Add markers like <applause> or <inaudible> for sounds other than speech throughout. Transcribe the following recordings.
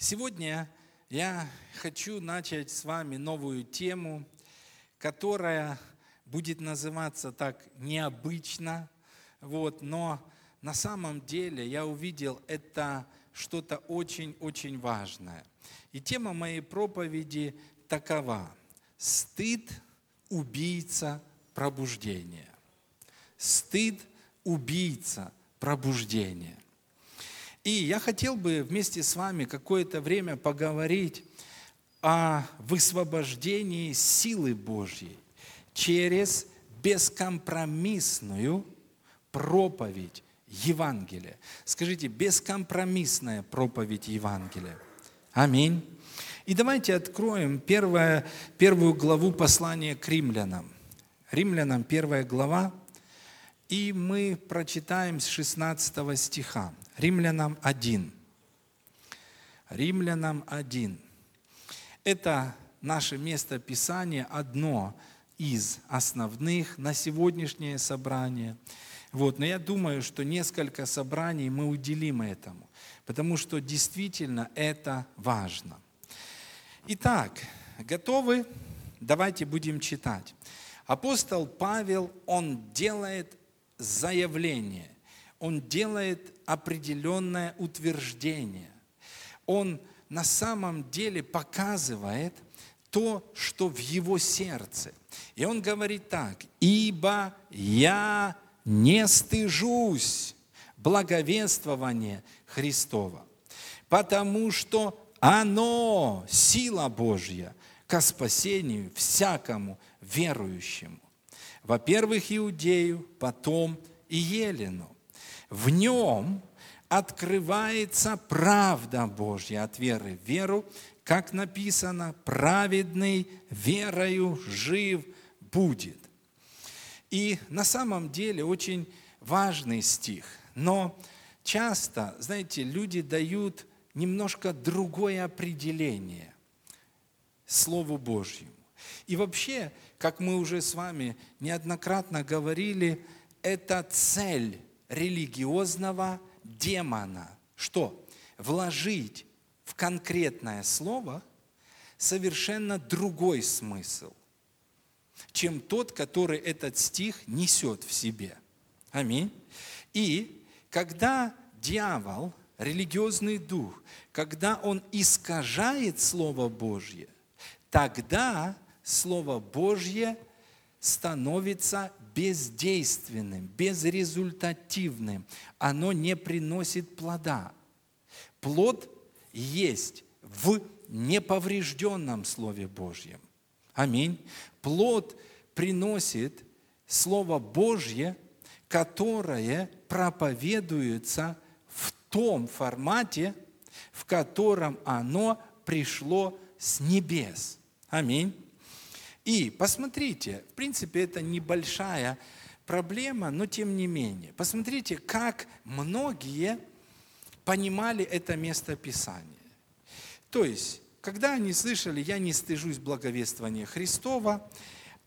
Сегодня я хочу начать с вами новую тему, которая будет называться так необычно, вот, но на самом деле я увидел это что-то очень-очень важное. И тема моей проповеди такова. Стыд – убийца пробуждения. Стыд – убийца пробуждения. И я хотел бы вместе с вами какое-то время поговорить о высвобождении силы Божьей через бескомпромиссную проповедь Евангелия. Скажите, бескомпромиссная проповедь Евангелия. Аминь. И давайте откроем первое, первую главу послания к римлянам. Римлянам первая глава, и мы прочитаем с 16 стиха. Римлянам 1. Римлянам 1. Это наше место Писания, одно из основных на сегодняшнее собрание. Вот, но я думаю, что несколько собраний мы уделим этому, потому что действительно это важно. Итак, готовы? Давайте будем читать. Апостол Павел, он делает заявление, он делает определенное утверждение. Он на самом деле показывает то, что в его сердце. И он говорит так, «Ибо я не стыжусь благовествования Христова, потому что оно, сила Божья, ко спасению всякому верующему. Во-первых, Иудею, потом и Елену. В нем открывается правда Божья от веры в веру, как написано, праведный верою жив будет. И на самом деле очень важный стих, но часто, знаете, люди дают немножко другое определение Слову Божьему. И вообще, как мы уже с вами неоднократно говорили, это цель религиозного демона. Что? Вложить в конкретное слово совершенно другой смысл, чем тот, который этот стих несет в себе. Аминь. И когда дьявол, религиозный дух, когда он искажает Слово Божье, тогда Слово Божье становится бездейственным, безрезультативным. Оно не приносит плода. Плод есть в неповрежденном Слове Божьем. Аминь. Плод приносит Слово Божье, которое проповедуется в том формате, в котором оно пришло с небес. Аминь. И посмотрите, в принципе, это небольшая проблема, но тем не менее. Посмотрите, как многие понимали это место Писания. То есть, когда они слышали «я не стыжусь благовествования Христова»,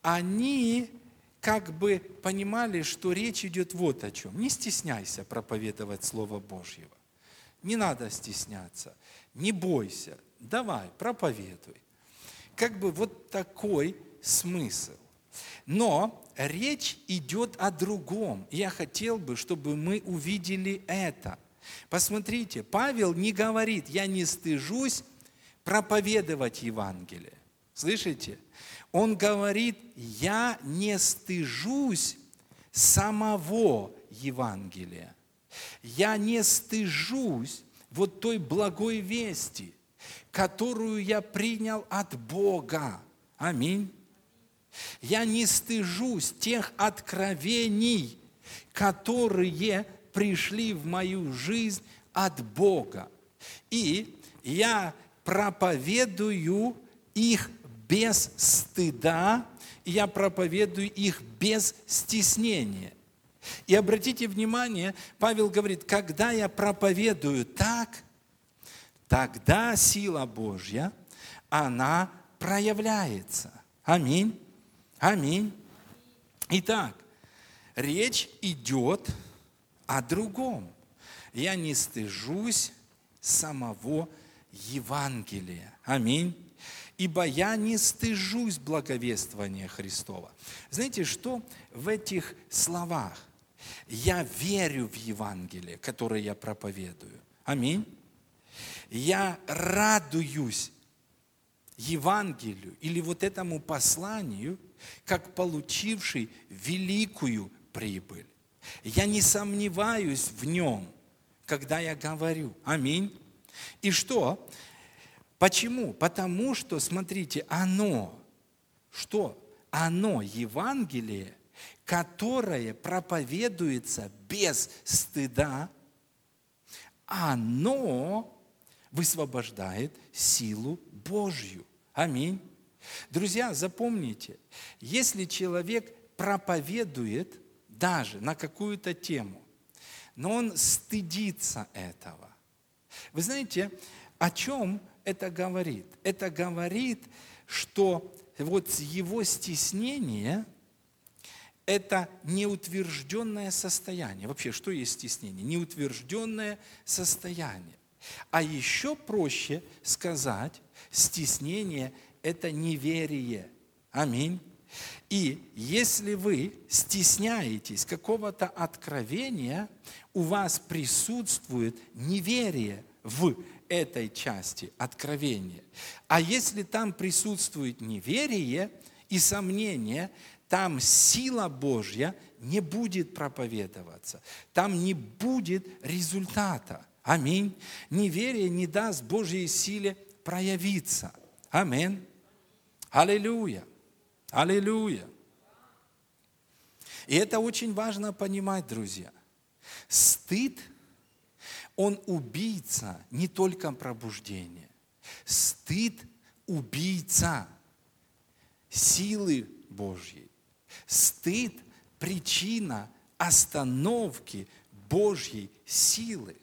они как бы понимали, что речь идет вот о чем. Не стесняйся проповедовать Слово Божьего. Не надо стесняться. Не бойся. Давай, проповедуй. Как бы вот такой смысл. Но речь идет о другом. Я хотел бы, чтобы мы увидели это. Посмотрите, Павел не говорит, я не стыжусь проповедовать Евангелие. Слышите? Он говорит, я не стыжусь самого Евангелия. Я не стыжусь вот той благой вести, которую я принял от Бога. Аминь. Я не стыжусь тех откровений, которые пришли в мою жизнь от Бога. И я проповедую их без стыда, и я проповедую их без стеснения. И обратите внимание, Павел говорит, когда я проповедую так, тогда сила Божья, она проявляется. Аминь. Аминь. Итак, речь идет о другом. Я не стыжусь самого Евангелие. Аминь. Ибо я не стыжусь благовествования Христова. Знаете, что в этих словах? Я верю в Евангелие, которое я проповедую. Аминь. Я радуюсь Евангелию или вот этому посланию, как получивший великую прибыль. Я не сомневаюсь в нем, когда я говорю. Аминь. И что? Почему? Потому что, смотрите, оно, что? Оно, Евангелие, которое проповедуется без стыда, оно высвобождает силу Божью. Аминь. Друзья, запомните, если человек проповедует даже на какую-то тему, но он стыдится этого. Вы знаете, о чем это говорит? Это говорит, что вот его стеснение – это неутвержденное состояние. Вообще, что есть стеснение? Неутвержденное состояние. А еще проще сказать, стеснение – это неверие. Аминь. И если вы стесняетесь какого-то откровения, у вас присутствует неверие в этой части откровения. А если там присутствует неверие и сомнение, там сила Божья не будет проповедоваться, там не будет результата. Аминь. Неверие не даст Божьей силе проявиться. Аминь. Аллилуйя. Аллилуйя. И это очень важно понимать, друзья. Стыд, он убийца не только пробуждения. Стыд – убийца силы Божьей. Стыд – причина остановки Божьей силы.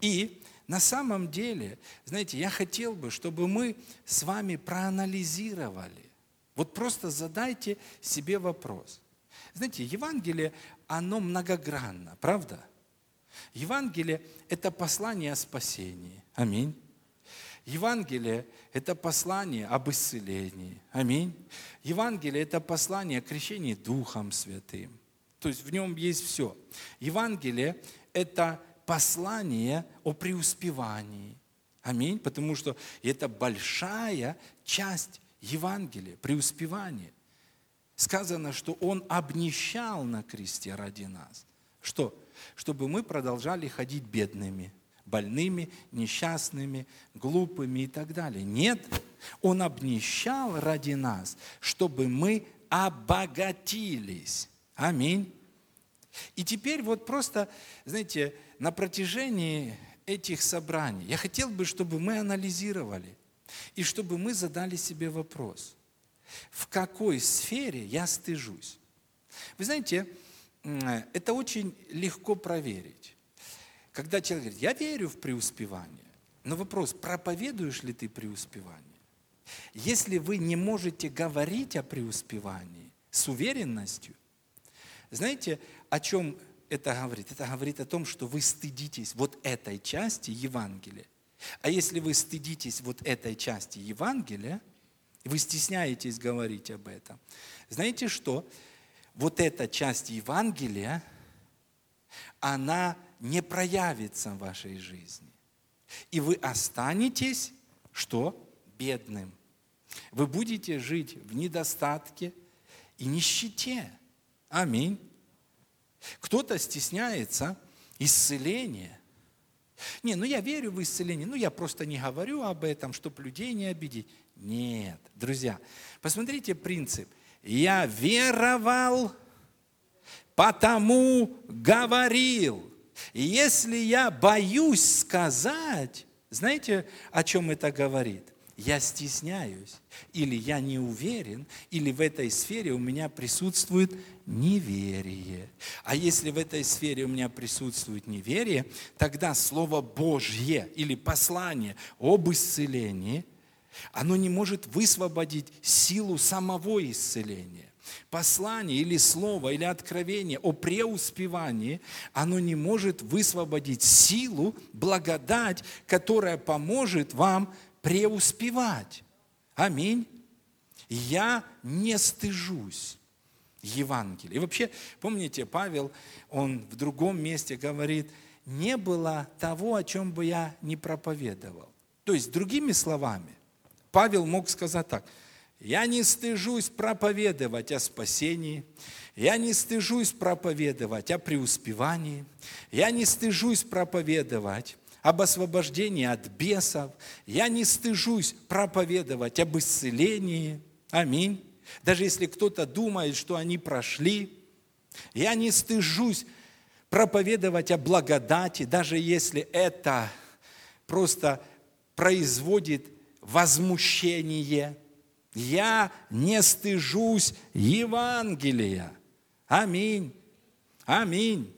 И на самом деле, знаете, я хотел бы, чтобы мы с вами проанализировали. Вот просто задайте себе вопрос. Знаете, Евангелие, оно многогранно, правда? Евангелие – это послание о спасении. Аминь. Евангелие – это послание об исцелении. Аминь. Евангелие – это послание о крещении Духом Святым. То есть в нем есть все. Евангелие – это послание о преуспевании. Аминь. Потому что это большая часть Евангелия, преуспевания. Сказано, что Он обнищал на кресте ради нас. Что? Чтобы мы продолжали ходить бедными, больными, несчастными, глупыми и так далее. Нет, Он обнищал ради нас, чтобы мы обогатились. Аминь. И теперь вот просто, знаете, на протяжении этих собраний я хотел бы, чтобы мы анализировали и чтобы мы задали себе вопрос, в какой сфере я стыжусь. Вы знаете, это очень легко проверить. Когда человек говорит, я верю в преуспевание, но вопрос, проповедуешь ли ты преуспевание? Если вы не можете говорить о преуспевании с уверенностью, знаете, о чем это говорит? Это говорит о том, что вы стыдитесь вот этой части Евангелия. А если вы стыдитесь вот этой части Евангелия, вы стесняетесь говорить об этом, знаете что? Вот эта часть Евангелия, она не проявится в вашей жизни. И вы останетесь, что? Бедным. Вы будете жить в недостатке и нищете. Аминь. Кто-то стесняется исцеления. Не, ну я верю в исцеление, ну я просто не говорю об этом, чтобы людей не обидеть. Нет, друзья, посмотрите принцип. Я веровал, потому говорил. И если я боюсь сказать, знаете, о чем это говорит? я стесняюсь, или я не уверен, или в этой сфере у меня присутствует неверие. А если в этой сфере у меня присутствует неверие, тогда Слово Божье или послание об исцелении, оно не может высвободить силу самого исцеления. послание или слово, или откровение о преуспевании, оно не может высвободить силу, благодать, которая поможет вам преуспевать. Аминь. Я не стыжусь Евангелия. И вообще, помните, Павел, он в другом месте говорит, не было того, о чем бы я не проповедовал. То есть, другими словами, Павел мог сказать так, я не стыжусь проповедовать о спасении, я не стыжусь проповедовать о преуспевании, я не стыжусь проповедовать об освобождении от бесов, я не стыжусь проповедовать об исцелении. Аминь. Даже если кто-то думает, что они прошли, я не стыжусь проповедовать о благодати, даже если это просто производит возмущение. Я не стыжусь Евангелия. Аминь. Аминь.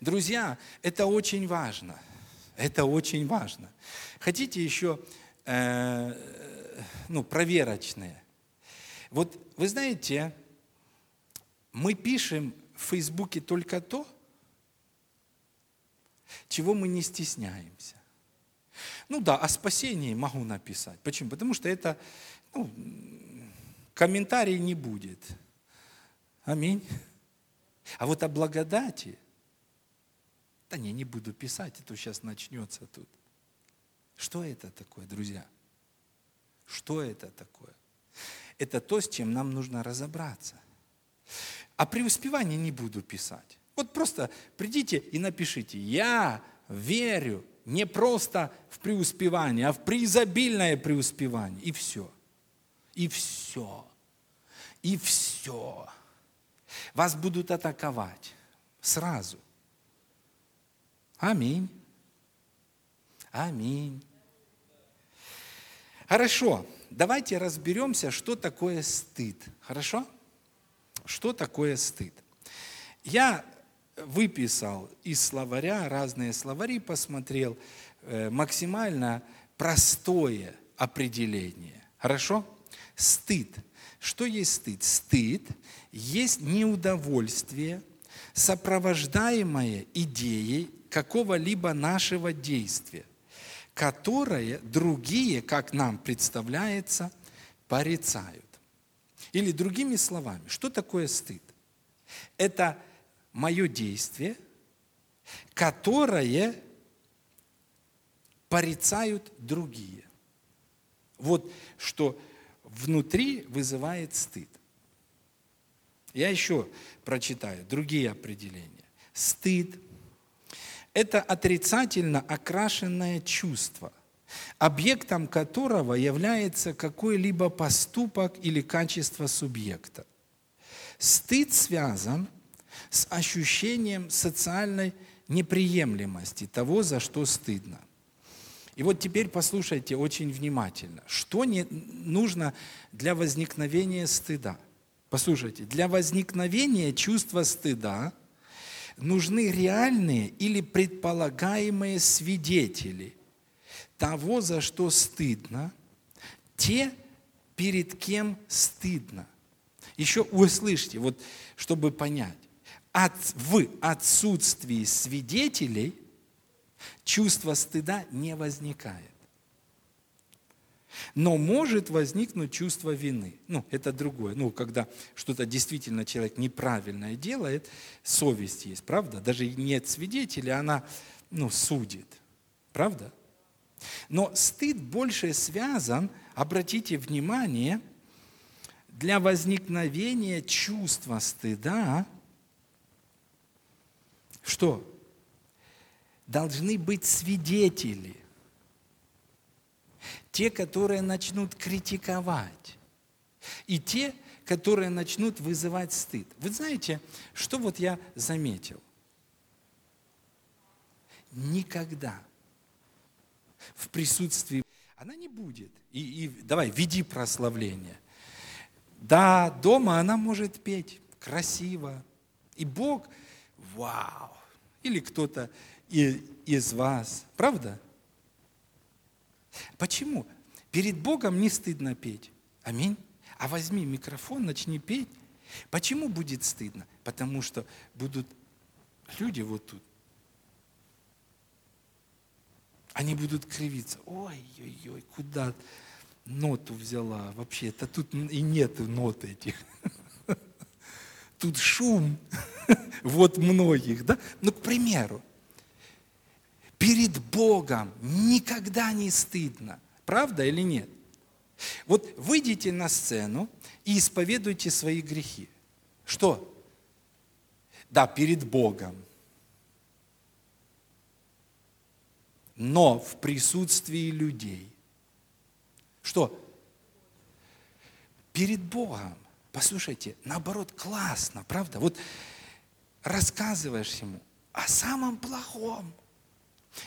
Друзья, это очень важно. Это очень важно. Хотите еще э, ну, проверочные? Вот вы знаете, мы пишем в Фейсбуке только то, чего мы не стесняемся. Ну да, о спасении могу написать. Почему? Потому что это ну, комментарий не будет. Аминь. А вот о благодати, да не, не буду писать, это сейчас начнется тут. Что это такое, друзья? Что это такое? Это то, с чем нам нужно разобраться. А преуспевание не буду писать. Вот просто придите и напишите, я верю не просто в преуспевание, а в преизобильное преуспевание. И все. И все. И все. Вас будут атаковать сразу. Аминь. Аминь. Хорошо, давайте разберемся, что такое стыд. Хорошо? Что такое стыд? Я выписал из словаря, разные словари посмотрел, э, максимально простое определение. Хорошо? Стыд. Что есть стыд? Стыд есть неудовольствие, сопровождаемое идеей какого-либо нашего действия, которое другие, как нам представляется, порицают. Или другими словами, что такое стыд? Это мое действие, которое порицают другие. Вот что внутри вызывает стыд. Я еще прочитаю другие определения. Стыд – это отрицательно окрашенное чувство, объектом которого является какой-либо поступок или качество субъекта. Стыд связан с ощущением социальной неприемлемости того, за что стыдно. И вот теперь послушайте очень внимательно, что не нужно для возникновения стыда. Послушайте, для возникновения чувства стыда нужны реальные или предполагаемые свидетели того, за что стыдно, те, перед кем стыдно. Еще услышьте, вот, чтобы понять. От, в отсутствии свидетелей чувство стыда не возникает. Но может возникнуть чувство вины. Ну, это другое. Ну, когда что-то действительно человек неправильное делает, совесть есть, правда? Даже нет свидетеля, она, ну, судит. Правда? Но стыд больше связан, обратите внимание, для возникновения чувства стыда, что? должны быть свидетели. Те, которые начнут критиковать. И те, которые начнут вызывать стыд. Вы знаете, что вот я заметил? Никогда в присутствии она не будет. И, и давай, веди прославление. Да, дома она может петь красиво. И Бог, вау. Или кто-то из вас. Правда? Почему? Перед Богом не стыдно петь. Аминь. А возьми микрофон, начни петь. Почему будет стыдно? Потому что будут люди вот тут. Они будут кривиться. Ой-ой-ой, куда ноту взяла? Вообще-то тут и нет нот этих. <laughs> Тут шум. <laughs> Вот многих, да? Ну, к примеру, перед Богом никогда не стыдно. Правда или нет? Вот выйдите на сцену и исповедуйте свои грехи. Что? Да, перед Богом. Но в присутствии людей. Что? Перед Богом. Послушайте, наоборот, классно, правда? Вот рассказываешь ему о самом плохом.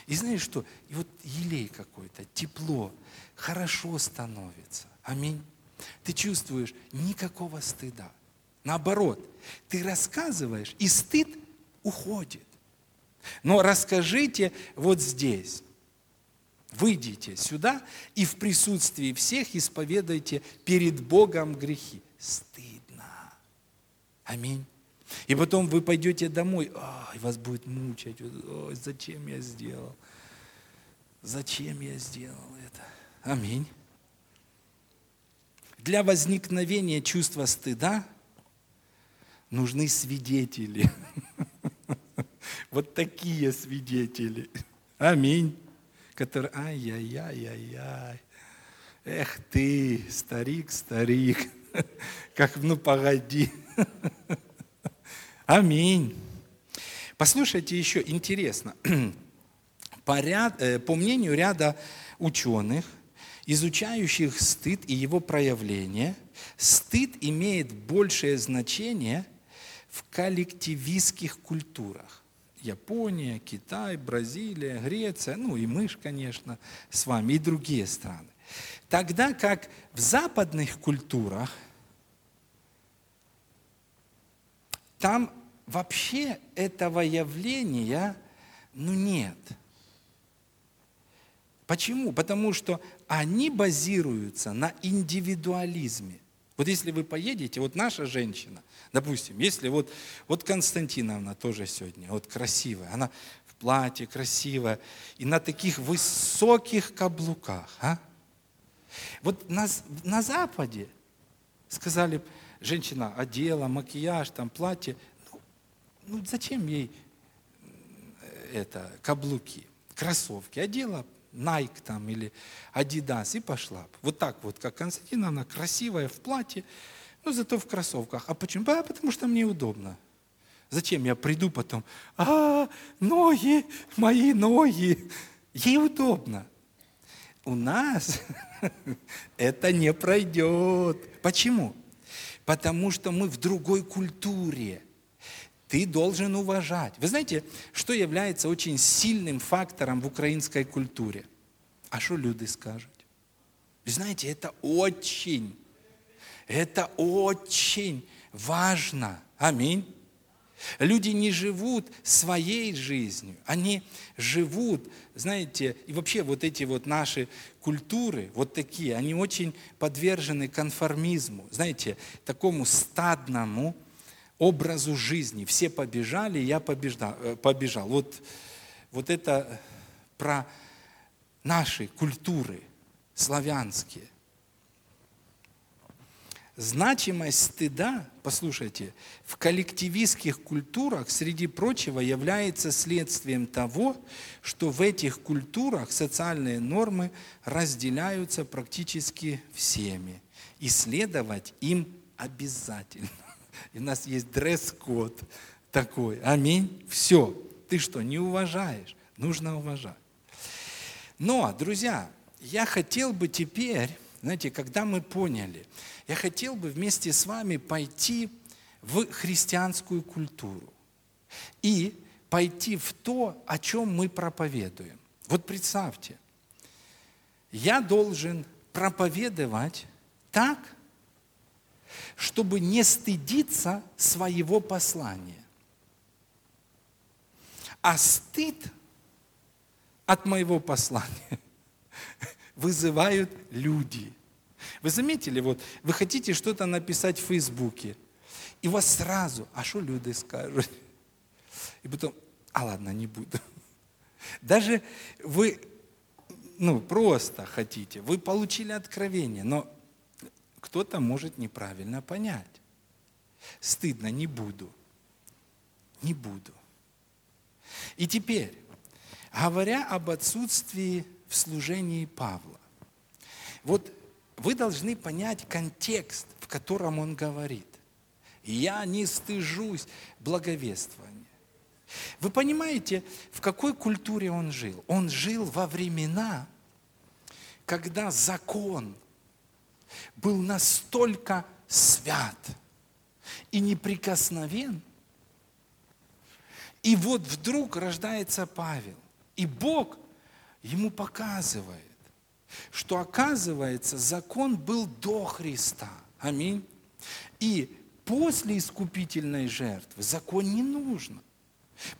И знаешь что? И вот елей какой-то, тепло, хорошо становится. Аминь. Ты чувствуешь никакого стыда. Наоборот, ты рассказываешь, и стыд уходит. Но расскажите вот здесь. Выйдите сюда и в присутствии всех исповедайте перед Богом грехи. Стыдно. Аминь. И потом вы пойдете домой, а, и вас будет мучать. Ой, зачем я сделал? Зачем я сделал это? Аминь. Для возникновения чувства стыда нужны свидетели. <laughs> Вот такие свидетели. Аминь. Которые, ай-яй-яй-яй-яй. Эх ты, старик, старик. <laughs> Как, ну погоди. <laughs> Аминь. Послушайте еще, интересно. <clears throat> По, ряд, э, по мнению ряда ученых, изучающих стыд и его проявление, стыд имеет большее значение в коллективистских культурах. Япония, Китай, Бразилия, Греция, ну и мы, конечно, с вами, и другие страны. Тогда как в западных культурах там вообще этого явления ну нет – Почему? Потому что они базируются на индивидуализме. Вот если вы поедете, вот наша женщина, допустим, если вот, вот Константиновна тоже сегодня, вот красивая, она в платье красивая, и на таких высоких каблуках, а? Вот на, на Западе сказали, женщина одела, макияж, там платье, ну, зачем ей это, каблуки, кроссовки, одела Nike там или Adidas и пошла. Вот так вот, как Константина, она красивая в платье, но зато в кроссовках. А почему? А, потому что мне удобно. Зачем я приду потом? А, ноги, мои ноги. Ей удобно. У нас <laughs> это не пройдет. Почему? Потому что мы в другой культуре. Ты должен уважать. Вы знаете, что является очень сильным фактором в украинской культуре? А что люди скажут? Вы знаете, это очень, это очень важно. Аминь. Люди не живут своей жизнью, они живут, знаете, и вообще вот эти вот наши культуры, вот такие, они очень подвержены конформизму, знаете, такому стадному образу жизни. Все побежали, я побеждал, э, побежал. Вот, вот это про наши культуры славянские. Значимость стыда, послушайте, в коллективистских культурах, среди прочего, является следствием того, что в этих культурах социальные нормы разделяются практически всеми. И следовать им обязательно. И у нас есть дресс-код такой. Аминь. Все. Ты что, не уважаешь? Нужно уважать. Но, друзья, я хотел бы теперь, знаете, когда мы поняли, я хотел бы вместе с вами пойти в христианскую культуру и пойти в то, о чем мы проповедуем. Вот представьте, я должен проповедовать так, чтобы не стыдиться своего послания. А стыд от моего послания <laughs> вызывают люди. Вы заметили, вот вы хотите что-то написать в Фейсбуке, и вас сразу, а что люди скажут? И потом, а ладно, не буду. Даже вы, ну, просто хотите, вы получили откровение, но кто-то может неправильно понять. Стыдно, не буду. Не буду. И теперь, говоря об отсутствии в служении Павла, вот вы должны понять контекст, в котором он говорит. Я не стыжусь благовествования. Вы понимаете, в какой культуре он жил? Он жил во времена, когда закон был настолько свят и неприкосновен. И вот вдруг рождается Павел, и Бог ему показывает, что оказывается закон был до Христа. Аминь. И после искупительной жертвы закон не нужно.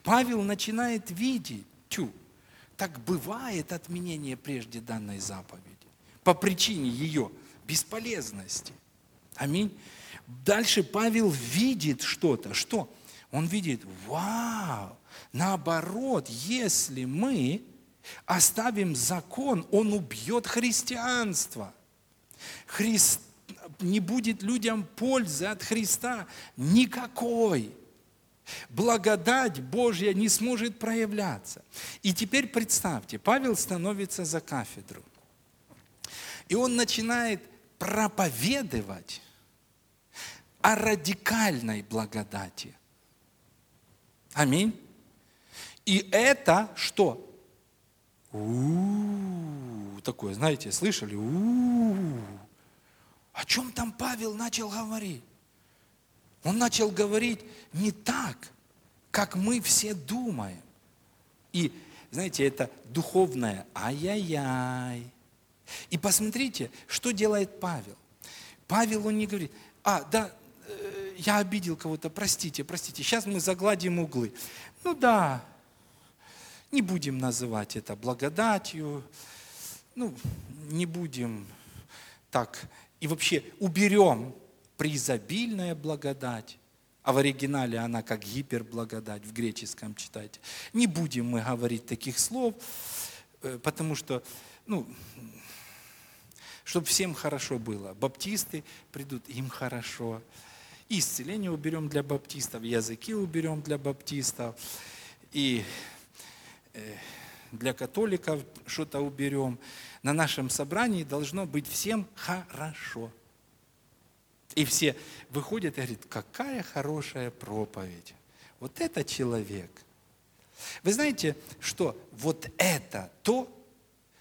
Павел начинает видеть, тю, так бывает отменение прежде данной заповеди по причине ее бесполезности. Аминь. Дальше Павел видит что-то. Что? Он видит, вау, наоборот, если мы оставим закон, он убьет христианство. Христ, не будет людям пользы от Христа никакой. Благодать Божья не сможет проявляться. И теперь представьте, Павел становится за кафедру. И он начинает проповедовать о радикальной благодати. Аминь. И это что? У-у-у, такое, знаете, слышали? У-у-у. О чем там Павел начал говорить? Он начал говорить не так, как мы все думаем. И, знаете, это духовное ай-яй-яй. И посмотрите, что делает Павел. Павел, он не говорит, а, да, э, я обидел кого-то, простите, простите, сейчас мы загладим углы. Ну да, не будем называть это благодатью, ну, не будем так, и вообще уберем преизобильная благодать, а в оригинале она как гиперблагодать, в греческом читайте. Не будем мы говорить таких слов, э, потому что, ну, чтобы всем хорошо было. Баптисты придут, им хорошо. Исцеление уберем для баптистов, языки уберем для баптистов, и э, для католиков что-то уберем. На нашем собрании должно быть всем хорошо. И все выходят и говорят, какая хорошая проповедь. Вот это человек. Вы знаете, что вот это то,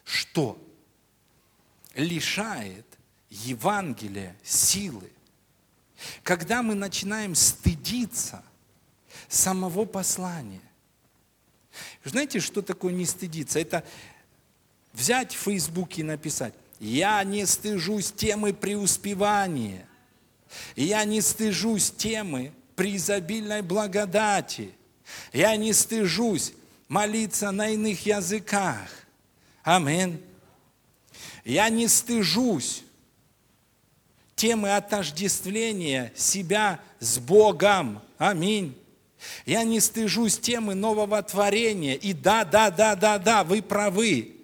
что лишает Евангелия силы. Когда мы начинаем стыдиться самого послания. Знаете, что такое не стыдиться? Это взять в Фейсбуке и написать, я не стыжусь темы преуспевания – я не стыжусь темы преизобильной благодати. Я не стыжусь молиться на иных языках. Аминь. Я не стыжусь темы отождествления себя с Богом. Аминь. Я не стыжусь темы нового творения. И да, да, да, да, да, вы правы.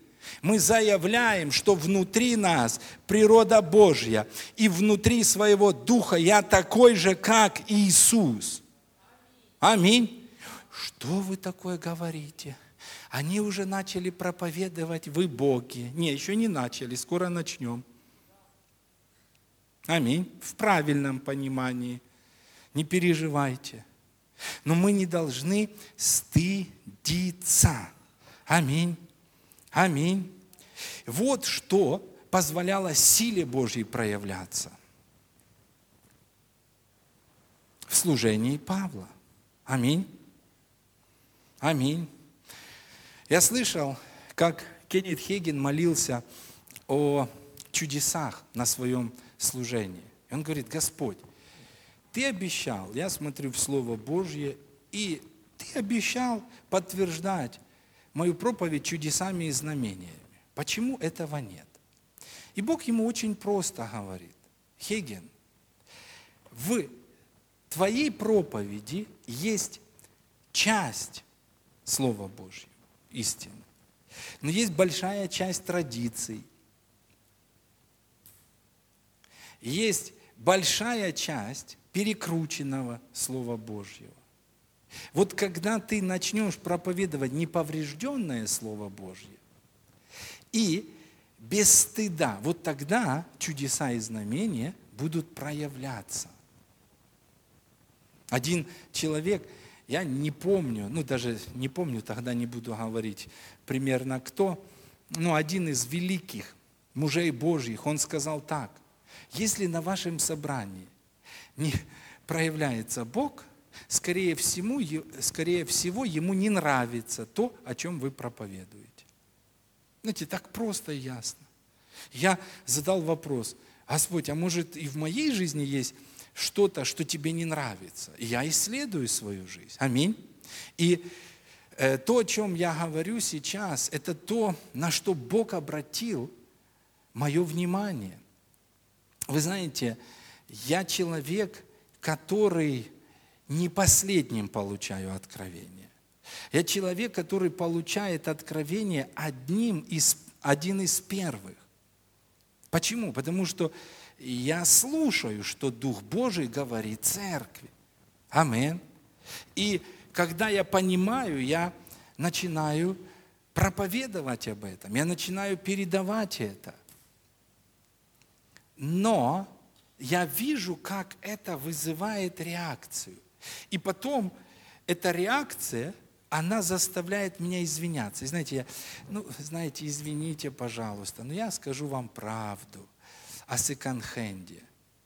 Мы заявляем, что внутри нас природа Божья, и внутри своего духа я такой же, как Иисус. Аминь. Что вы такое говорите? Они уже начали проповедовать, вы боги. Не, еще не начали, скоро начнем. Аминь. В правильном понимании. Не переживайте. Но мы не должны стыдиться. Аминь. Аминь. Вот что позволяло силе Божьей проявляться в служении Павла. Аминь. Аминь. Я слышал, как Кеннет Хейген молился о чудесах на своем служении. И он говорит, Господь, ты обещал, я смотрю в Слово Божье, и ты обещал подтверждать мою проповедь чудесами и знамениями. Почему этого нет? И Бог ему очень просто говорит, Хеген, в твоей проповеди есть часть Слова Божьего, истины. Но есть большая часть традиций. Есть большая часть перекрученного Слова Божьего. Вот когда ты начнешь проповедовать неповрежденное Слово Божье и без стыда, вот тогда чудеса и знамения будут проявляться. Один человек, я не помню, ну даже не помню, тогда не буду говорить примерно кто, но один из великих мужей Божьих, он сказал так, если на вашем собрании не проявляется Бог, скорее всего, скорее всего, ему не нравится то, о чем вы проповедуете. Знаете, так просто и ясно. Я задал вопрос, Господь, а может и в моей жизни есть что-то, что тебе не нравится? И я исследую свою жизнь. Аминь. И э, то, о чем я говорю сейчас, это то, на что Бог обратил мое внимание. Вы знаете, я человек, который не последним получаю откровение. Я человек, который получает откровение одним из, один из первых. Почему? Потому что я слушаю, что Дух Божий говорит церкви. Амин. И когда я понимаю, я начинаю проповедовать об этом, я начинаю передавать это. Но я вижу, как это вызывает реакцию. И потом эта реакция, она заставляет меня извиняться. И знаете, я, ну, знаете, извините, пожалуйста, но я скажу вам правду о секонд-хенде.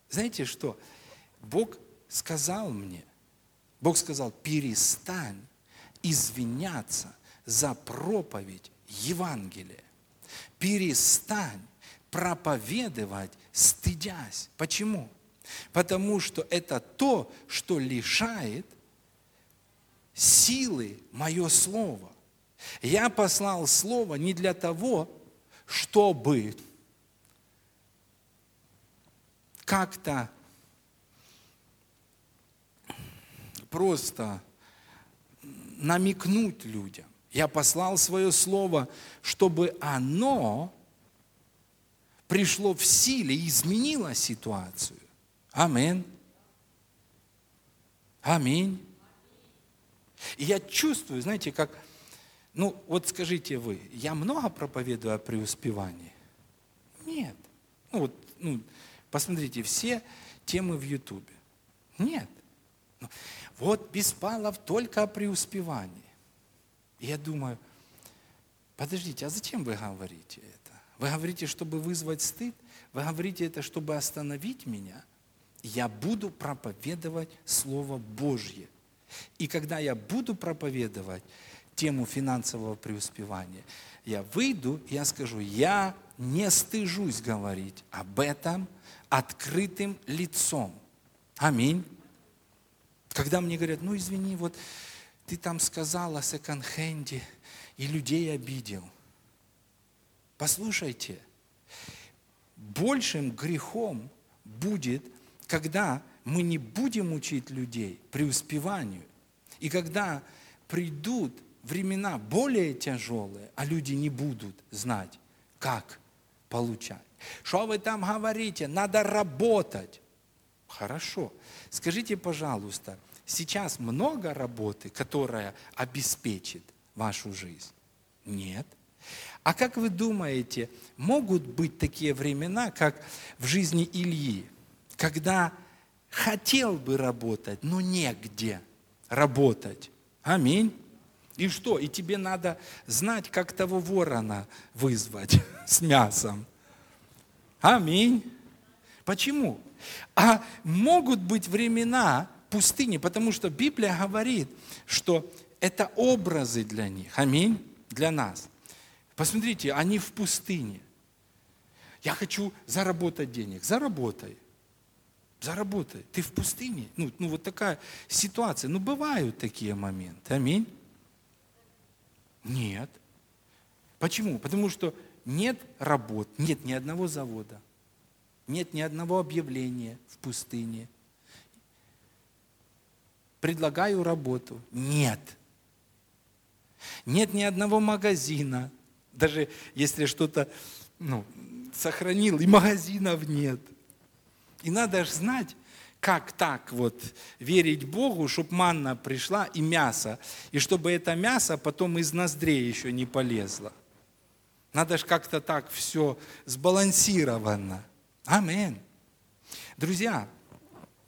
Знаете что? Бог сказал мне, Бог сказал, перестань извиняться за проповедь Евангелия. Перестань проповедовать, стыдясь. Почему? Потому что это то, что лишает силы мое слово. Я послал слово не для того, чтобы как-то просто намекнуть людям. Я послал свое слово, чтобы оно пришло в силе и изменило ситуацию. Аминь. Аминь. И я чувствую, знаете, как, ну вот скажите вы, я много проповедую о преуспевании? Нет. Ну вот, ну, посмотрите, все темы в Ютубе. Нет. Ну, вот Беспалов только о преуспевании. И я думаю, подождите, а зачем вы говорите это? Вы говорите, чтобы вызвать стыд? Вы говорите это, чтобы остановить меня? я буду проповедовать Слово Божье. И когда я буду проповедовать тему финансового преуспевания, я выйду, и я скажу, я не стыжусь говорить об этом открытым лицом. Аминь. Когда мне говорят, ну извини, вот ты там сказал о секонд-хенде и людей обидел. Послушайте, большим грехом будет когда мы не будем учить людей преуспеванию, и когда придут времена более тяжелые, а люди не будут знать, как получать. Что вы там говорите? Надо работать. Хорошо. Скажите, пожалуйста, сейчас много работы, которая обеспечит вашу жизнь? Нет. А как вы думаете, могут быть такие времена, как в жизни Ильи? когда хотел бы работать, но негде работать. Аминь. И что? И тебе надо знать, как того ворона вызвать <laughs> с мясом. Аминь. Почему? А могут быть времена пустыни, потому что Библия говорит, что это образы для них. Аминь. Для нас. Посмотрите, они в пустыне. Я хочу заработать денег. Заработай. Заработай. Ты в пустыне. Ну, ну вот такая ситуация. Ну, бывают такие моменты. Аминь. Нет. Почему? Потому что нет работ, нет ни одного завода, нет ни одного объявления в пустыне. Предлагаю работу. Нет. Нет ни одного магазина. Даже если что-то ну, сохранил, и магазинов нет. И надо же знать, как так вот верить Богу, чтобы манна пришла и мясо, и чтобы это мясо потом из ноздрей еще не полезло. Надо же как-то так все сбалансировано. Амин. Друзья,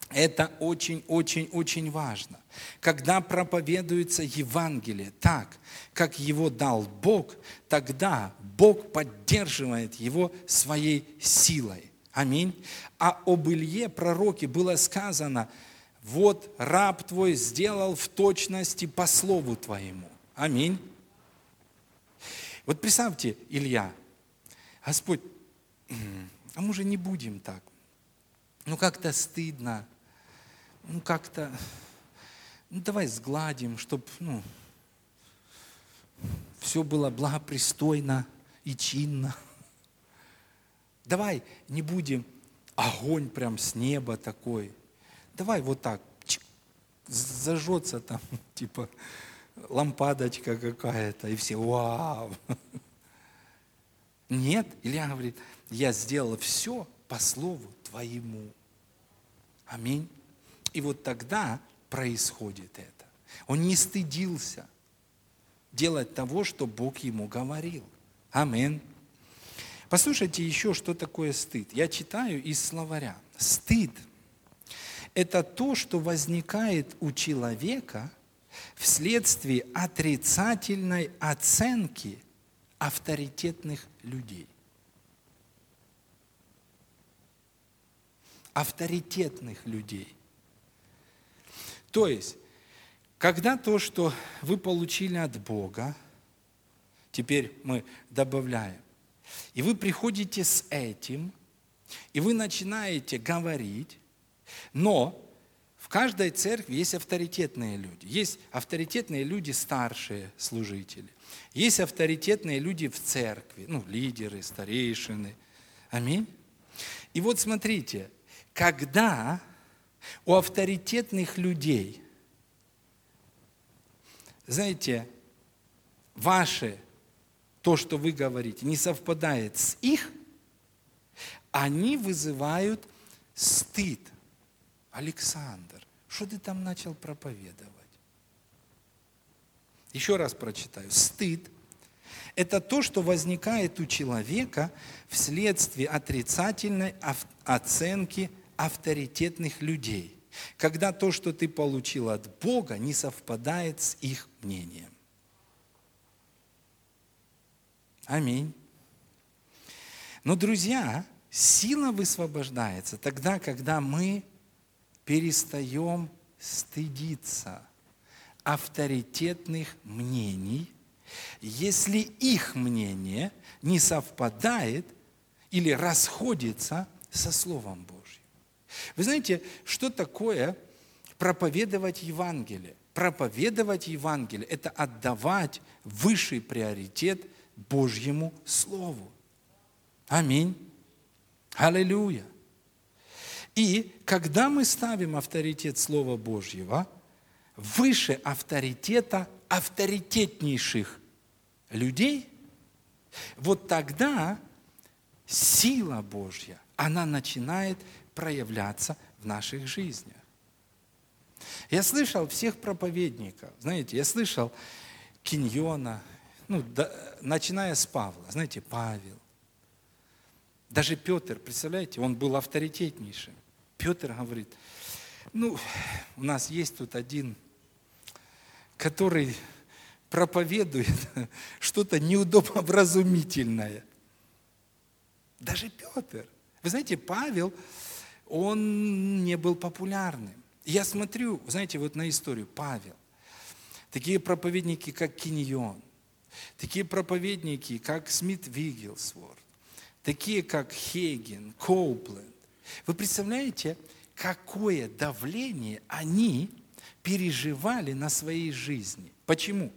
это очень-очень-очень важно. Когда проповедуется Евангелие так, как его дал Бог, тогда Бог поддерживает его своей силой. Аминь. А об Илье, пророке, было сказано, вот раб твой сделал в точности по слову твоему. Аминь. Вот представьте, Илья, Господь, а мы же не будем так. Ну как-то стыдно, ну как-то, ну давай сгладим, чтобы, ну, все было благопристойно и чинно. Давай не будем огонь прям с неба такой. Давай вот так, чик, зажжется там, <laughs> типа, лампадочка какая-то, и все, вау. <laughs> Нет, Илья говорит, я сделал все по слову твоему. Аминь. И вот тогда происходит это. Он не стыдился делать того, что Бог ему говорил. Аминь. Послушайте еще, что такое стыд. Я читаю из словаря. Стыд – это то, что возникает у человека вследствие отрицательной оценки авторитетных людей. Авторитетных людей. То есть, когда то, что вы получили от Бога, теперь мы добавляем, и вы приходите с этим, и вы начинаете говорить, но в каждой церкви есть авторитетные люди. Есть авторитетные люди, старшие служители. Есть авторитетные люди в церкви, ну, лидеры, старейшины. Аминь. И вот смотрите, когда у авторитетных людей, знаете, ваше, то, что вы говорите, не совпадает с их, они вызывают стыд. Александр, что ты там начал проповедовать? Еще раз прочитаю. Стыд – это то, что возникает у человека вследствие отрицательной оценки авторитетных людей, когда то, что ты получил от Бога, не совпадает с их мнением. Аминь. Но, друзья, сила высвобождается тогда, когда мы перестаем стыдиться авторитетных мнений, если их мнение не совпадает или расходится со Словом Божьим. Вы знаете, что такое проповедовать Евангелие? Проповедовать Евангелие – это отдавать высший приоритет Божьему Слову. Аминь. Аллилуйя. И когда мы ставим авторитет Слова Божьего выше авторитета авторитетнейших людей, вот тогда сила Божья, она начинает проявляться в наших жизнях. Я слышал всех проповедников, знаете, я слышал Киньона, ну, да, начиная с Павла, знаете, Павел, даже Петр, представляете, он был авторитетнейшим. Петр говорит, ну, у нас есть тут один, который проповедует <laughs> что-то неудобовразумительное. Даже Петр. Вы знаете, Павел, он не был популярным. Я смотрю, знаете, вот на историю Павел. Такие проповедники, как Киньон, такие проповедники, как Смит Вигелсворт, такие, как Хейген, Коупленд. Вы представляете, какое давление они переживали на своей жизни. Почему?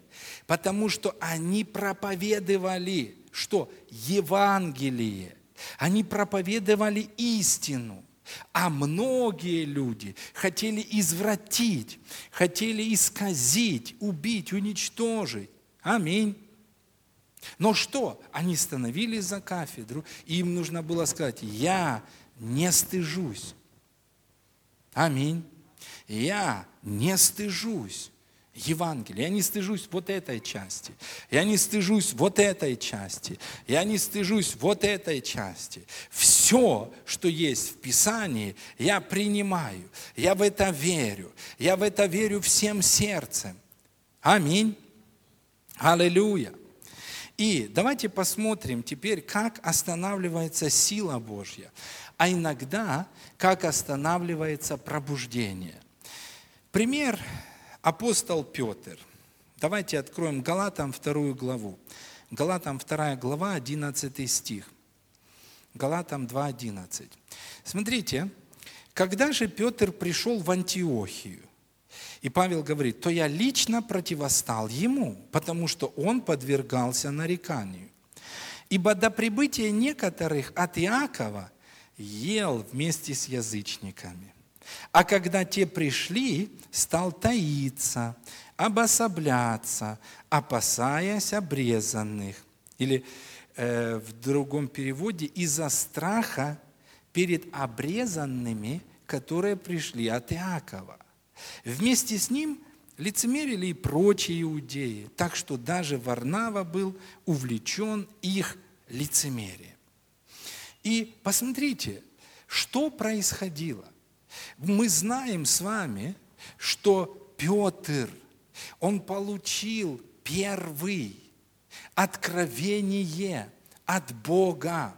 Потому что они проповедовали, что? Евангелие. Они проповедовали истину. А многие люди хотели извратить, хотели исказить, убить, уничтожить. Аминь. Но что? Они становились за кафедру, и им нужно было сказать, я не стыжусь. Аминь. Я не стыжусь. Евангелие. Я не стыжусь вот этой части. Я не стыжусь вот этой части. Я не стыжусь вот этой части. Все, что есть в Писании, я принимаю. Я в это верю. Я в это верю всем сердцем. Аминь. Аллилуйя. И давайте посмотрим теперь, как останавливается сила Божья, а иногда, как останавливается пробуждение. Пример апостол Петр. Давайте откроем Галатам вторую главу. Галатам вторая глава, 11 стих. Галатам 2.11. Смотрите, когда же Петр пришел в Антиохию, и Павел говорит, то я лично противостал ему, потому что он подвергался нареканию. Ибо до прибытия некоторых от Иакова ел вместе с язычниками. А когда те пришли, стал таиться, обособляться, опасаясь обрезанных. Или э, в другом переводе, из-за страха перед обрезанными, которые пришли от Иакова. Вместе с ним лицемерили и прочие иудеи, так что даже Варнава был увлечен их лицемерием. И посмотрите, что происходило. Мы знаем с вами, что Петр, он получил первый откровение от Бога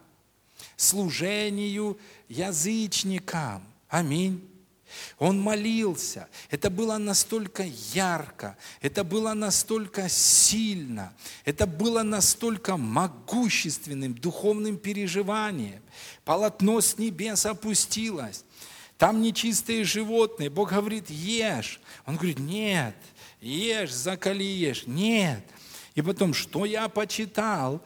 служению язычникам. Аминь. Он молился. Это было настолько ярко, это было настолько сильно, это было настолько могущественным духовным переживанием. Полотно с небес опустилось. Там нечистые животные. Бог говорит, ешь. Он говорит, нет, ешь, закали ешь. Нет. И потом, что я почитал,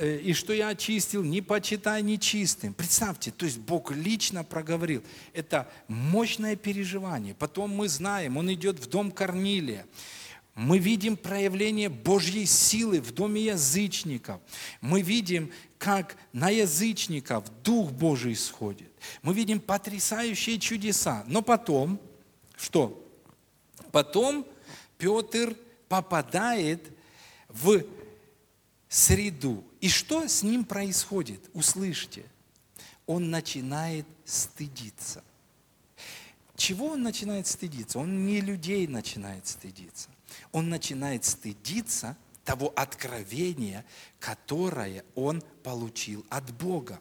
и что я очистил, не почитай нечистым. Представьте, то есть Бог лично проговорил. Это мощное переживание. Потом мы знаем, он идет в дом Корнилия. Мы видим проявление Божьей силы в доме язычников. Мы видим, как на язычников Дух Божий сходит. Мы видим потрясающие чудеса. Но потом, что? Потом Петр попадает в среду. И что с ним происходит? Услышьте. Он начинает стыдиться. Чего он начинает стыдиться? Он не людей начинает стыдиться. Он начинает стыдиться того откровения, которое он получил от Бога.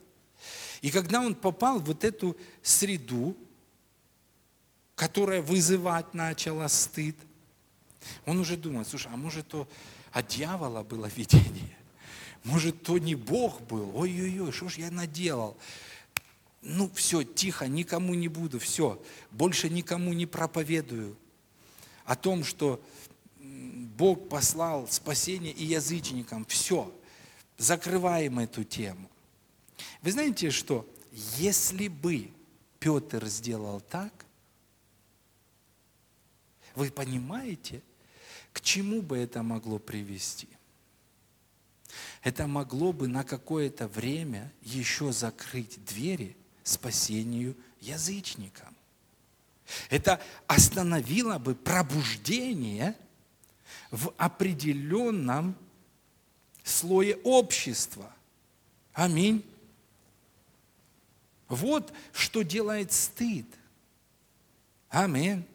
И когда он попал в вот эту среду, которая вызывать начала стыд, он уже думает, слушай, а может то от дьявола было видение? Может, то не Бог был? Ой-ой-ой, что ж я наделал? Ну, все, тихо, никому не буду, все. Больше никому не проповедую о том, что Бог послал спасение и язычникам. Все, закрываем эту тему. Вы знаете что? Если бы Петр сделал так, вы понимаете, к чему бы это могло привести? Это могло бы на какое-то время еще закрыть двери спасению язычникам. Это остановило бы пробуждение в определенном слое общества. Аминь. Вот что делает стыд. Аминь.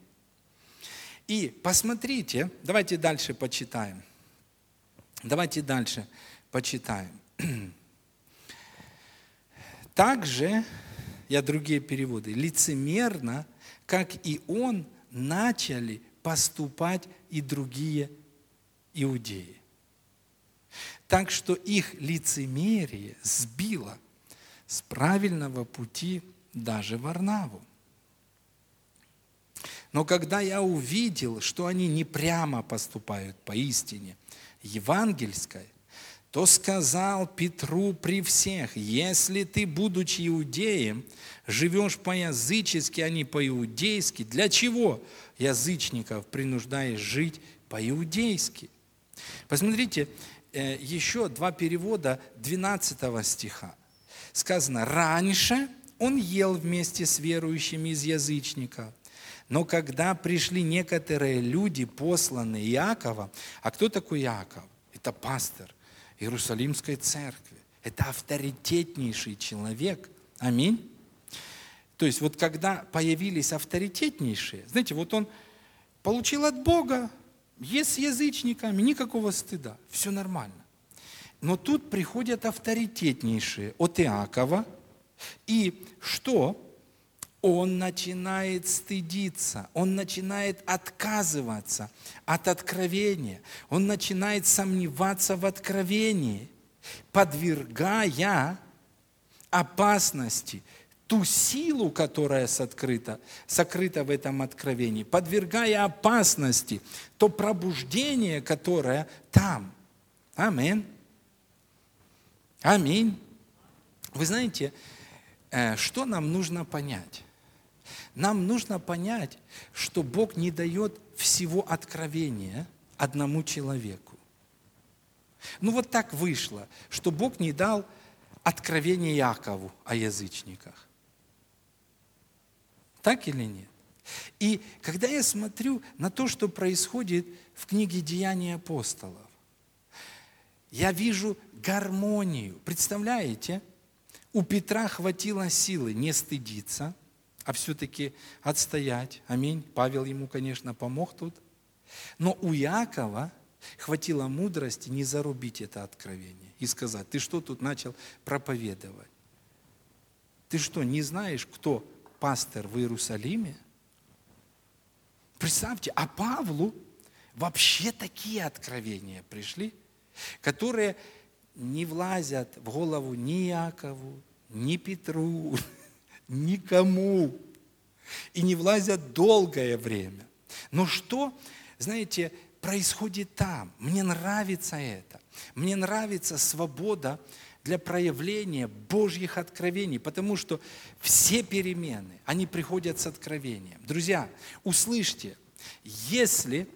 И посмотрите, давайте дальше почитаем. Давайте дальше почитаем. <clears throat> Также, я другие переводы, лицемерно, как и он, начали поступать и другие иудеи. Так что их лицемерие сбило с правильного пути даже Варнаву. Но когда я увидел, что они не прямо поступают по истине евангельской, то сказал Петру при всех, если ты, будучи иудеем, живешь по-язычески, а не по-иудейски, для чего язычников принуждаешь жить по-иудейски? Посмотрите, э, еще два перевода 12 стиха. Сказано, раньше он ел вместе с верующими из язычников, но когда пришли некоторые люди, посланные Иакова, а кто такой Иаков? Это пастор Иерусалимской церкви. Это авторитетнейший человек. Аминь. То есть вот когда появились авторитетнейшие, знаете, вот он получил от Бога, есть с язычниками, никакого стыда, все нормально. Но тут приходят авторитетнейшие от Иакова, и что? Он начинает стыдиться, он начинает отказываться от откровения, он начинает сомневаться в откровении, подвергая опасности ту силу, которая сокрыта, сокрыта в этом откровении, подвергая опасности то пробуждение, которое там. Аминь. Аминь. Вы знаете, э, что нам нужно понять? Нам нужно понять, что Бог не дает всего откровения одному человеку. Ну вот так вышло, что Бог не дал откровение Якову о язычниках. Так или нет? И когда я смотрю на то, что происходит в книге «Деяния апостолов», я вижу гармонию. Представляете? У Петра хватило силы не стыдиться – а все-таки отстоять. Аминь. Павел ему, конечно, помог тут. Но у Якова хватило мудрости не зарубить это откровение и сказать, ты что тут начал проповедовать? Ты что, не знаешь, кто пастор в Иерусалиме? Представьте, а Павлу вообще такие откровения пришли, которые не влазят в голову ни Якову, ни Петру, <laughs> никому. И не влазят долгое время. Но что, знаете, происходит там? Мне нравится это. Мне нравится свобода для проявления Божьих откровений, потому что все перемены, они приходят с откровением. Друзья, услышьте, если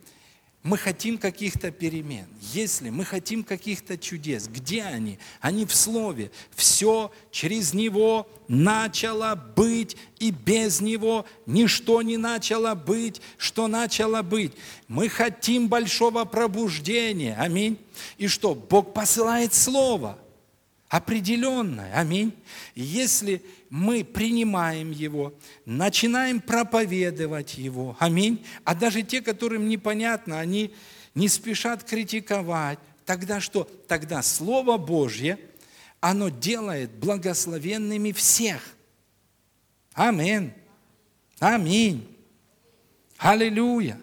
мы хотим каких-то перемен, если мы хотим каких-то чудес, где они? Они в Слове. Все через Него начало быть, и без Него ничто не начало быть, что начало быть. Мы хотим большого пробуждения. Аминь. И что? Бог посылает Слово определенное. Аминь. Если мы принимаем Его, начинаем проповедовать Его. Аминь. А даже те, которым непонятно, они не спешат критиковать. Тогда что? Тогда Слово Божье, оно делает благословенными всех. Аминь. Аминь. Аллилуйя.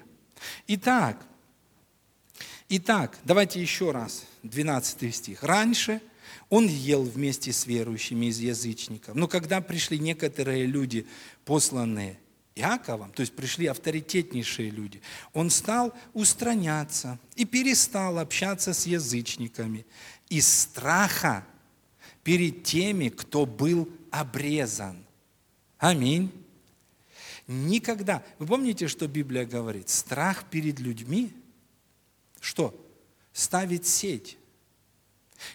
Итак, итак, давайте еще раз, 12 стих. Раньше – он ел вместе с верующими из язычников. Но когда пришли некоторые люди, посланные Иаковом, то есть пришли авторитетнейшие люди, он стал устраняться и перестал общаться с язычниками из страха перед теми, кто был обрезан. Аминь. Никогда. Вы помните, что Библия говорит? Страх перед людьми, что? Ставит сеть.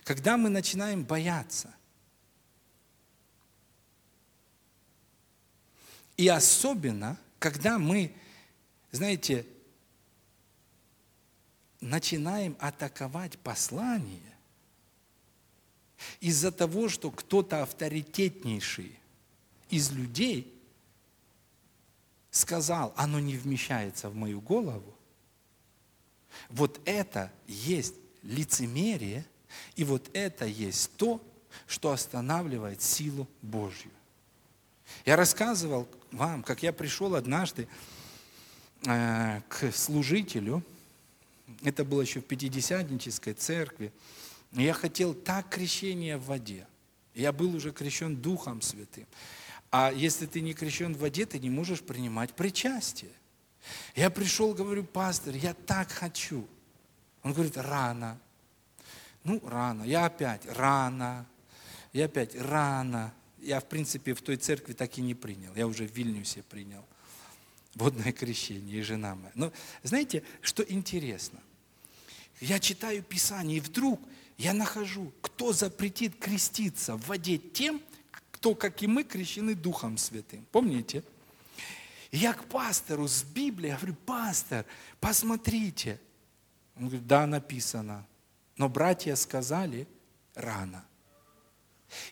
Когда мы начинаем бояться, и особенно, когда мы, знаете, начинаем атаковать послание из-за того, что кто-то авторитетнейший из людей сказал, оно не вмещается в мою голову, вот это есть лицемерие – и вот это есть то, что останавливает силу Божью. Я рассказывал вам, как я пришел однажды э, к служителю, это было еще в Пятидесятнической церкви, я хотел так крещение в воде. Я был уже крещен Духом Святым. А если ты не крещен в воде, ты не можешь принимать причастие. Я пришел, говорю, пастор, я так хочу. Он говорит, рано. Ну, рано. Я опять рано. Я опять рано. Я, в принципе, в той церкви так и не принял. Я уже в Вильнюсе принял водное крещение и жена моя. Но знаете, что интересно? Я читаю Писание, и вдруг я нахожу, кто запретит креститься в воде тем, кто, как и мы, крещены Духом Святым. Помните? И я к пастору с Библией говорю, пастор, посмотрите. Он говорит, да, написано. Но братья сказали рано.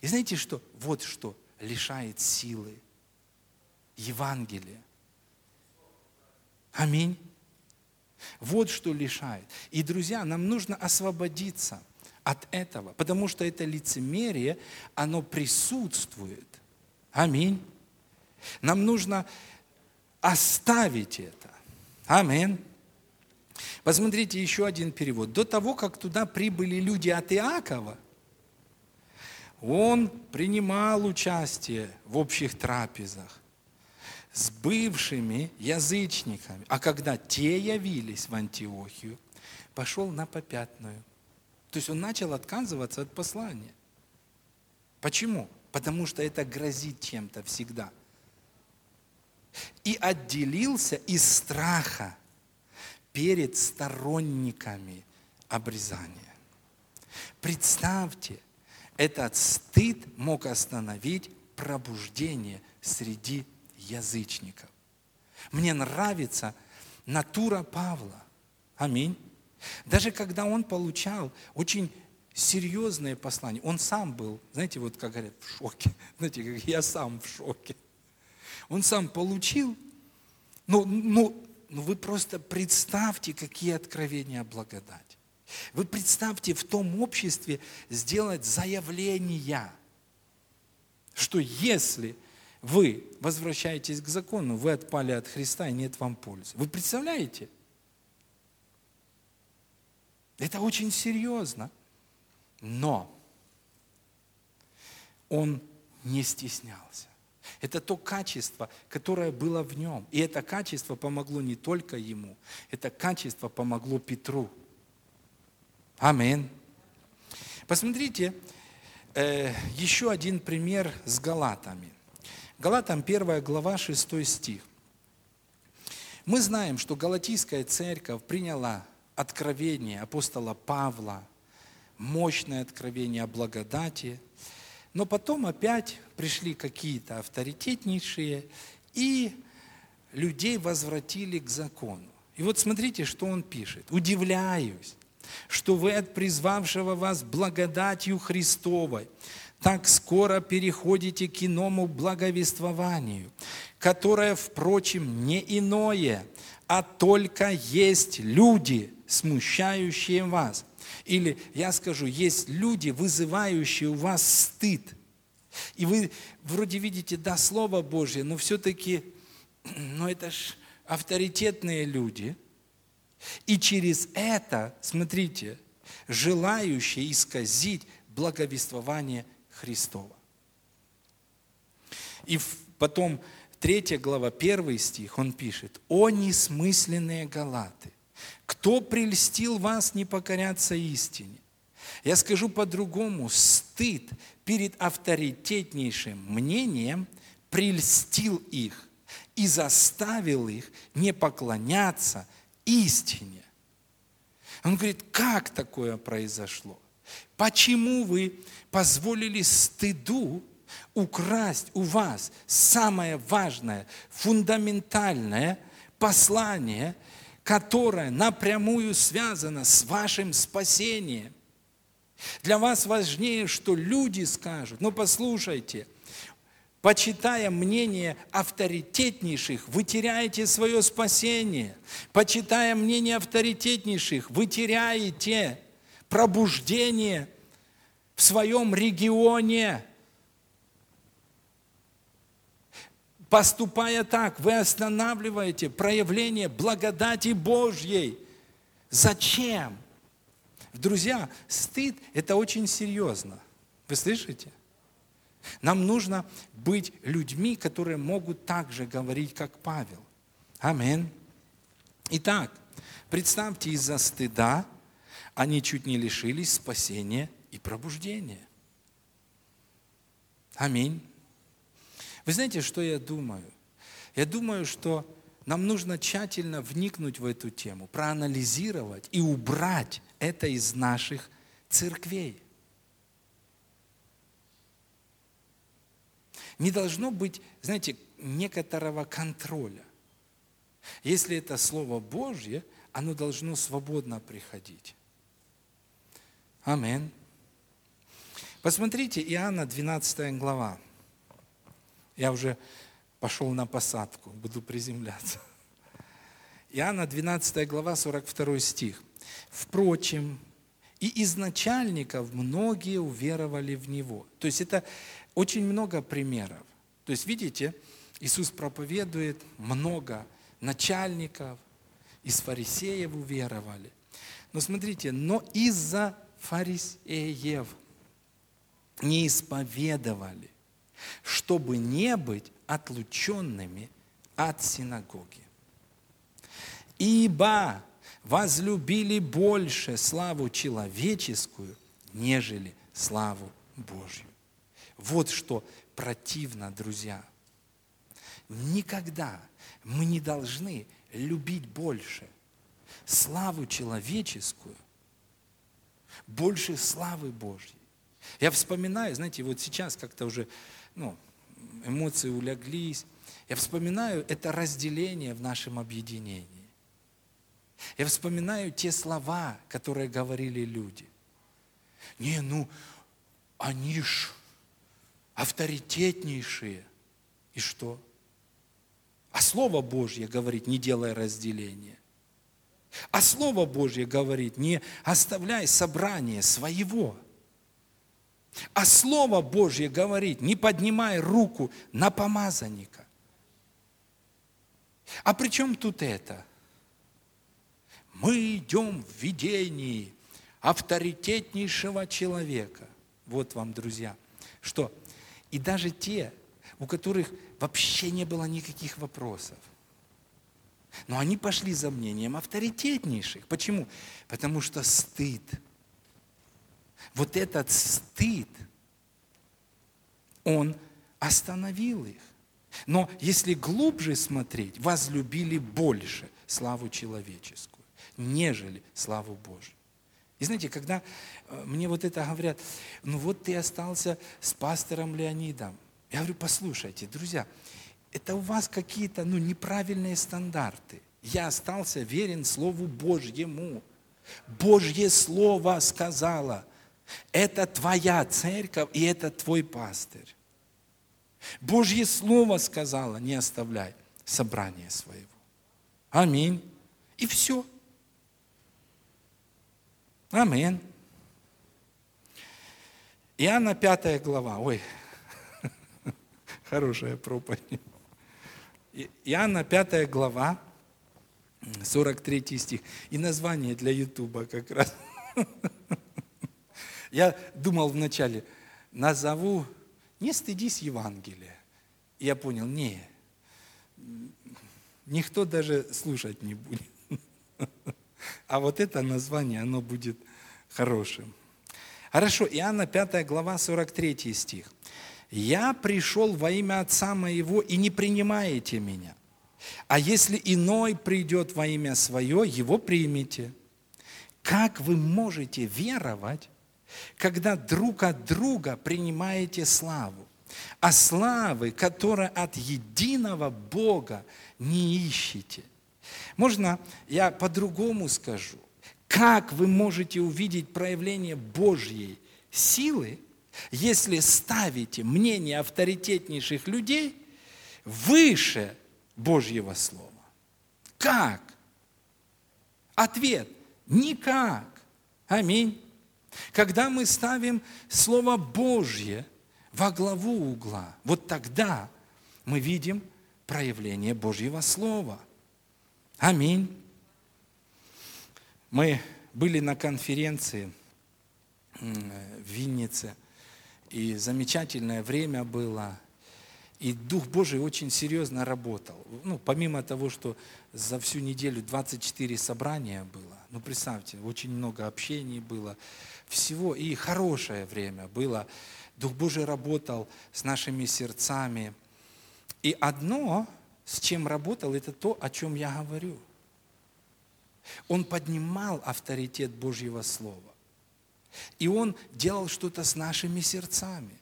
И знаете что? Вот что лишает силы Евангелия. Аминь. Вот что лишает. И, друзья, нам нужно освободиться от этого, потому что это лицемерие, оно присутствует. Аминь. Нам нужно оставить это. Аминь. Посмотрите еще один перевод. До того, как туда прибыли люди от Иакова, он принимал участие в общих трапезах с бывшими язычниками. А когда те явились в Антиохию, пошел на попятную. То есть он начал отказываться от послания. Почему? Потому что это грозит чем-то всегда. И отделился из страха перед сторонниками обрезания. Представьте, этот стыд мог остановить пробуждение среди язычников. Мне нравится натура Павла. Аминь. Даже когда он получал очень серьезные послания, он сам был, знаете, вот как говорят, в шоке. <laughs> Знаете, как я сам в шоке. Он сам получил, ну, ну, ну вы просто представьте, какие откровения благодать. Вы представьте в том обществе сделать заявление, что если вы возвращаетесь к закону, вы отпали от Христа, и нет вам пользы. Вы представляете? Это очень серьезно. Но он не стеснялся. Это то качество, которое было в нем. И это качество помогло не только ему, это качество помогло Петру. Аминь. Посмотрите, э, еще один пример с Галатами. Галатам 1 глава 6 стих. Мы знаем, что Галатийская церковь приняла откровение апостола Павла, мощное откровение о благодати, но потом опять пришли какие-то авторитетнейшие и людей возвратили к закону. И вот смотрите, что он пишет. «Удивляюсь, что вы от призвавшего вас благодатью Христовой так скоро переходите к иному благовествованию, которое, впрочем, не иное, а только есть люди, смущающие вас. Или я скажу, есть люди, вызывающие у вас стыд. И вы вроде видите, да, Слово Божье, но все-таки, <clears throat> ну это ж авторитетные люди. И через это, смотрите, желающие исказить благовествование Христова. И потом, третья глава, первый стих, он пишет, «О несмысленные галаты, кто прельстил вас не покоряться истине? Я скажу по-другому, стыд перед авторитетнейшим мнением прельстил их и заставил их не поклоняться истине. Он говорит, как такое произошло? Почему вы позволили стыду украсть у вас самое важное, фундаментальное послание, которое напрямую связано с вашим спасением? Для вас важнее, что люди скажут. Ну, послушайте, почитая мнение авторитетнейших, вы теряете свое спасение. Почитая мнение авторитетнейших, вы теряете пробуждение в своем регионе. Поступая так, вы останавливаете проявление благодати Божьей. Зачем? Друзья, стыд – это очень серьезно. Вы слышите? Нам нужно быть людьми, которые могут так же говорить, как Павел. Аминь. Итак, представьте, из-за стыда они чуть не лишились спасения и пробуждения. Аминь. Вы знаете, что я думаю? Я думаю, что нам нужно тщательно вникнуть в эту тему, проанализировать и убрать это из наших церквей. Не должно быть, знаете, некоторого контроля. Если это Слово Божье, оно должно свободно приходить. Амин. Посмотрите, Иоанна 12 глава. Я уже пошел на посадку, буду приземляться. Иоанна 12 глава, 42 стих. «Впрочем, и из начальников многие уверовали в Него». То есть это очень много примеров. То есть, видите, Иисус проповедует, много начальников, из фарисеев уверовали. Но смотрите, но из-за фарисеев не исповедовали, чтобы не быть отлученными от синагоги. Ибо возлюбили больше славу человеческую, нежели славу Божью. Вот что противно, друзья. Никогда мы не должны любить больше славу человеческую, больше славы Божьей. Я вспоминаю, знаете, вот сейчас как-то уже ну, эмоции уляглись. Я вспоминаю это разделение в нашем объединении. Я вспоминаю те слова, которые говорили люди. Не, ну, они ж авторитетнейшие. И что? А Слово Божье говорит, не делай разделения. А Слово Божье говорит, не оставляй собрание своего. А Слово Божье говорит, не поднимай руку на помазанника. А при чем тут это? Мы идем в видении авторитетнейшего человека. Вот вам, друзья, что и даже те, у которых вообще не было никаких вопросов. Но они пошли за мнением авторитетнейших. Почему? Потому что стыд. Вот этот стыд, он остановил их. Но если глубже смотреть, возлюбили больше славу человеческую, нежели славу Божью. И знаете, когда э, мне вот это говорят, ну вот ты остался с пастором Леонидом, я говорю, послушайте, друзья, это у вас какие-то ну, неправильные стандарты. Я остался верен Слову Божьему. Божье Слово сказала, это твоя церковь и это твой пастырь. Божье Слово сказала, не оставляй собрание своего. Аминь. И все. Аминь. Иоанна 5 глава. Ой, <laughs> Хорошая проповедь. Иоанна 5 глава, 43 стих. И название для Ютуба как раз. <laughs> Я думал вначале, назову «Не стыдись Евангелия». И я понял, не, никто даже слушать не будет. А вот это название, оно будет хорошим. Хорошо, Иоанна 5 глава, 43 стих. «Я пришел во имя Отца моего, и не принимаете меня. А если иной придет во имя свое, его примите». Как вы можете веровать, когда друг от друга принимаете славу, а славы, которая от единого Бога, не ищете? Можно я по-другому скажу? Как вы можете увидеть проявление Божьей силы, если ставите мнение авторитетнейших людей выше Божьего Слова. Как? Ответ – никак. Аминь. Когда мы ставим Слово Божье во главу угла, вот тогда мы видим проявление Божьего Слова. Аминь. Мы были на конференции в Виннице – и замечательное время было. И Дух Божий очень серьезно работал. Ну, помимо того, что за всю неделю 24 собрания было, ну, представьте, очень много общений было, всего, и хорошее время было. Дух Божий работал с нашими сердцами. И одно, с чем работал, это то, о чем я говорю. Он поднимал авторитет Божьего Слова. И он делал что-то с нашими сердцами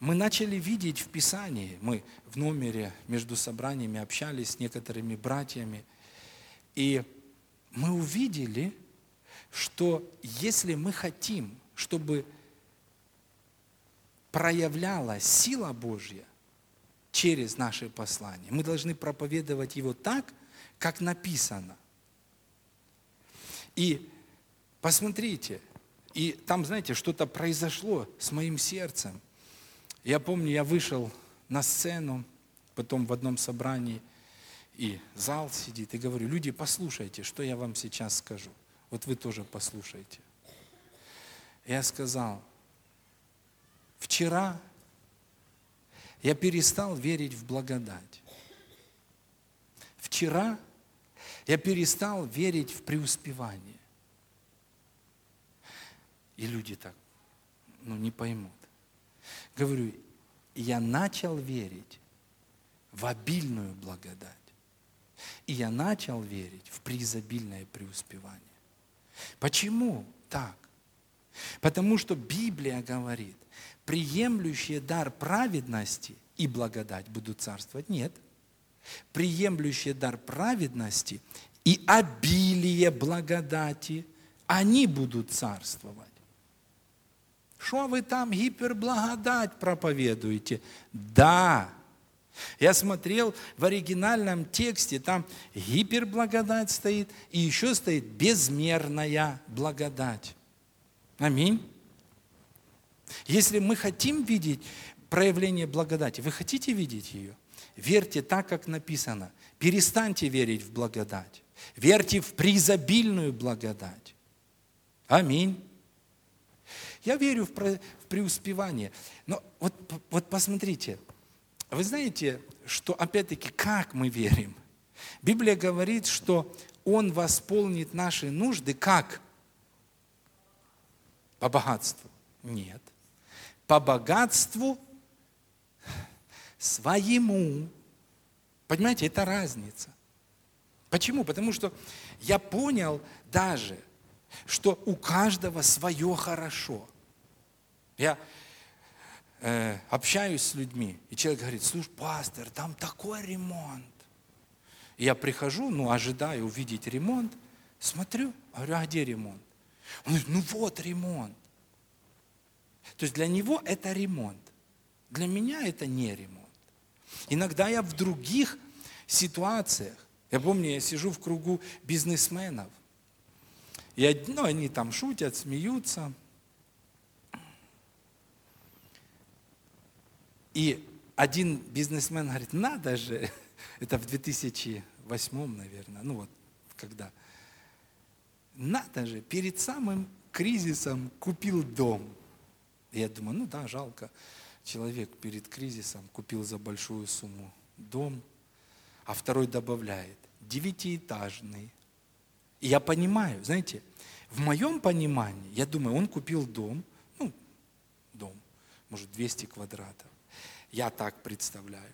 мы начали видеть в Писании, мы в номере между собраниями общались с некоторыми братьями, и мы увидели, что если мы хотим, чтобы проявлялась сила Божья через наши послания, мы должны проповедовать его так, как написано. И посмотрите, и там, знаете, что-то произошло с моим сердцем – я помню, я вышел на сцену, потом в одном собрании, и зал сидит, и говорю, люди, послушайте, что я вам сейчас скажу. Вот вы тоже послушайте. Я сказал, вчера я перестал верить в благодать. Вчера я перестал верить в преуспевание. И люди так, ну, не поймут. Говорю, я начал верить в обильную благодать. И я начал верить в преизобильное преуспевание. Почему так? Потому что Библия говорит, приемлющие дар праведности и благодать будут царствовать. Нет. Приемлющие дар праведности и обилие благодати, они будут царствовать. Что вы там гиперблагодать проповедуете? Да. Я смотрел в оригинальном тексте, там гиперблагодать стоит, и еще стоит безмерная благодать. Аминь. Если мы хотим видеть проявление благодати, вы хотите видеть ее? Верьте так, как написано. Перестаньте верить в благодать. Верьте в преизобильную благодать. Аминь. Я верю в преуспевание. Но вот, вот посмотрите, вы знаете, что опять-таки, как мы верим? Библия говорит, что Он восполнит наши нужды как? По богатству? Нет. По богатству своему. Понимаете, это разница. Почему? Потому что я понял даже, что у каждого свое хорошо. Я э, общаюсь с людьми, и человек говорит, слушай, пастор, там такой ремонт. И я прихожу, ну, ожидаю увидеть ремонт, смотрю, говорю, а где ремонт? Он говорит, ну вот ремонт. То есть для него это ремонт. Для меня это не ремонт. Иногда я в других ситуациях, я помню, я сижу в кругу бизнесменов, и ну, они там шутят, смеются, И один бизнесмен говорит, надо же, <laughs> это в 2008, наверное, ну вот, когда, надо же, перед самым кризисом купил дом. Я думаю, ну да, жалко, человек перед кризисом купил за большую сумму дом, а второй добавляет, девятиэтажный. И я понимаю, знаете, в моем понимании, я думаю, он купил дом, ну, дом, может, 200 квадратов. Я так представляю.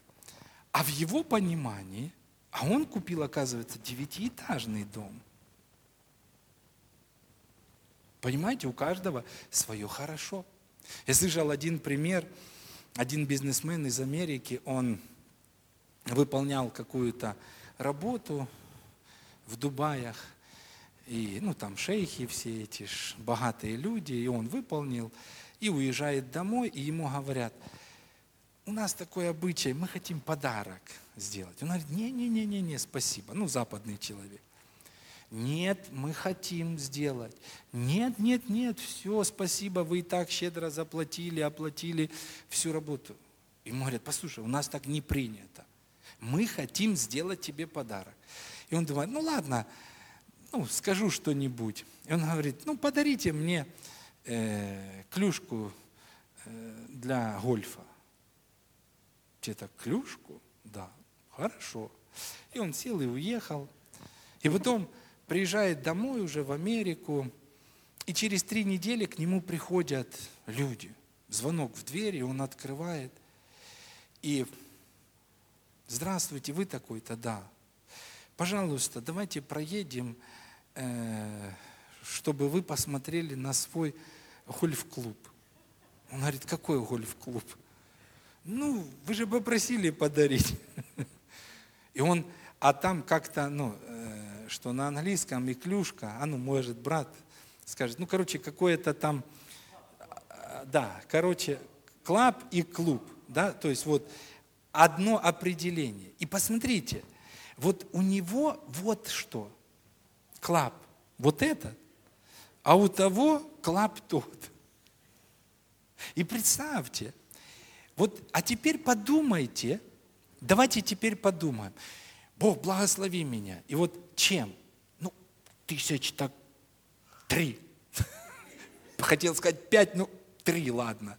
А в его понимании, а он купил, оказывается, девятиэтажный дом. Понимаете, у каждого свое хорошо. Я слышал один пример, один бизнесмен из Америки, он выполнял какую-то работу в Дубаях, и ну там шейхи все эти богатые люди, и он выполнил, и уезжает домой, и ему говорят – у нас такой обычай, мы хотим подарок сделать. Он говорит, не-не-не-не, спасибо. Ну, западный человек. Нет, мы хотим сделать. Нет, нет, нет, все, спасибо, вы и так щедро заплатили, оплатили всю работу. Ему говорят, послушай, у нас так не принято. Мы хотим сделать тебе подарок. И он думает, ну ладно, ну, скажу что-нибудь. И он говорит, ну, подарите мне э, клюшку э, для гольфа. Хотите клюшку? Да, хорошо. И он сел и уехал. И потом приезжает домой уже в Америку, и через три недели к нему приходят люди. Звонок в дверь, и он открывает. И здравствуйте, вы такой-то, да. Пожалуйста, давайте проедем, э, чтобы вы посмотрели на свой гольф-клуб. Он говорит, какой гольф-клуб? Ну, вы же попросили подарить. И он, а там как-то, ну, э, что на английском и клюшка, а ну, может, брат скажет, ну, короче, какое-то там, э, да, короче, клаб и клуб, да, то есть вот одно определение. И посмотрите, вот у него вот что, клаб, вот этот, а у того клаб тот. И представьте, вот, а теперь подумайте, давайте теперь подумаем. Бог, благослови меня. И вот чем? Ну, тысяч так три. <laughs> Хотел сказать пять, ну, три, ладно.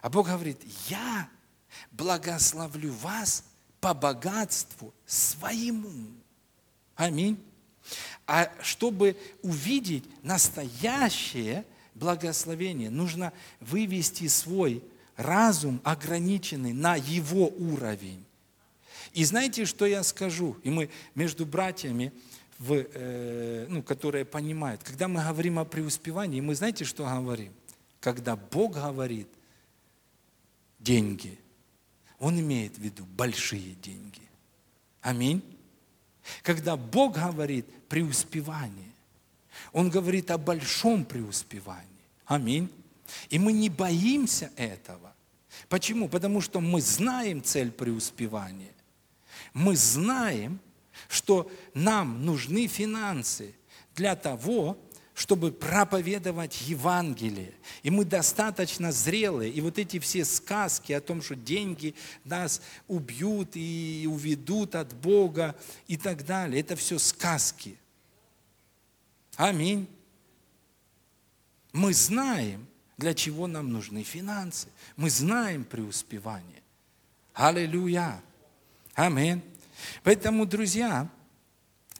А Бог говорит, я благословлю вас по богатству своему. Аминь. А чтобы увидеть настоящее благословение, нужно вывести свой разум ограниченный на его уровень. И знаете, что я скажу? И мы между братьями, в, э, ну, которые понимают, когда мы говорим о преуспевании, мы знаете, что говорим? Когда Бог говорит деньги, Он имеет в виду большие деньги. Аминь. Когда Бог говорит преуспевание, Он говорит о большом преуспевании. Аминь. И мы не боимся этого. Почему? Потому что мы знаем цель преуспевания. Мы знаем, что нам нужны финансы для того, чтобы проповедовать Евангелие. И мы достаточно зрелые. И вот эти все сказки о том, что деньги нас убьют и уведут от Бога и так далее, это все сказки. Аминь. Мы знаем, для чего нам нужны финансы. Мы знаем преуспевание. Аллилуйя. Аминь. Поэтому, друзья,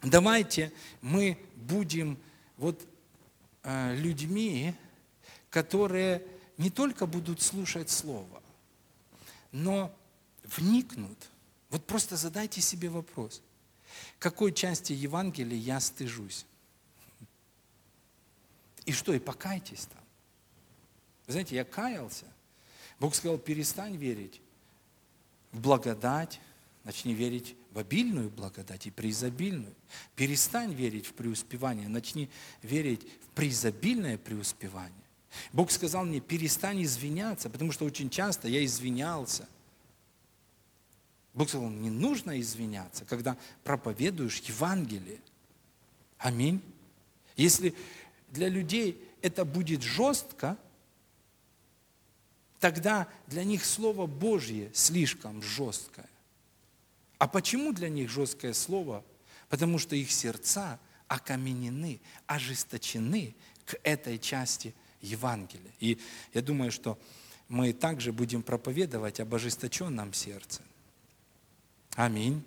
давайте мы будем вот э, людьми, которые не только будут слушать Слово, но вникнут. Вот просто задайте себе вопрос, какой части Евангелия я стыжусь? И что, и покайтесь там. Вы знаете, я каялся. Бог сказал, перестань верить в благодать, начни верить в обильную благодать и преизобильную. Перестань верить в преуспевание, начни верить в преизобильное преуспевание. Бог сказал мне, перестань извиняться, потому что очень часто я извинялся. Бог сказал, не нужно извиняться, когда проповедуешь Евангелие. Аминь. Если для людей это будет жестко, тогда для них Слово Божье слишком жесткое. А почему для них жесткое слово? Потому что их сердца окаменены, ожесточены к этой части Евангелия. И я думаю, что мы также будем проповедовать об ожесточенном сердце. Аминь.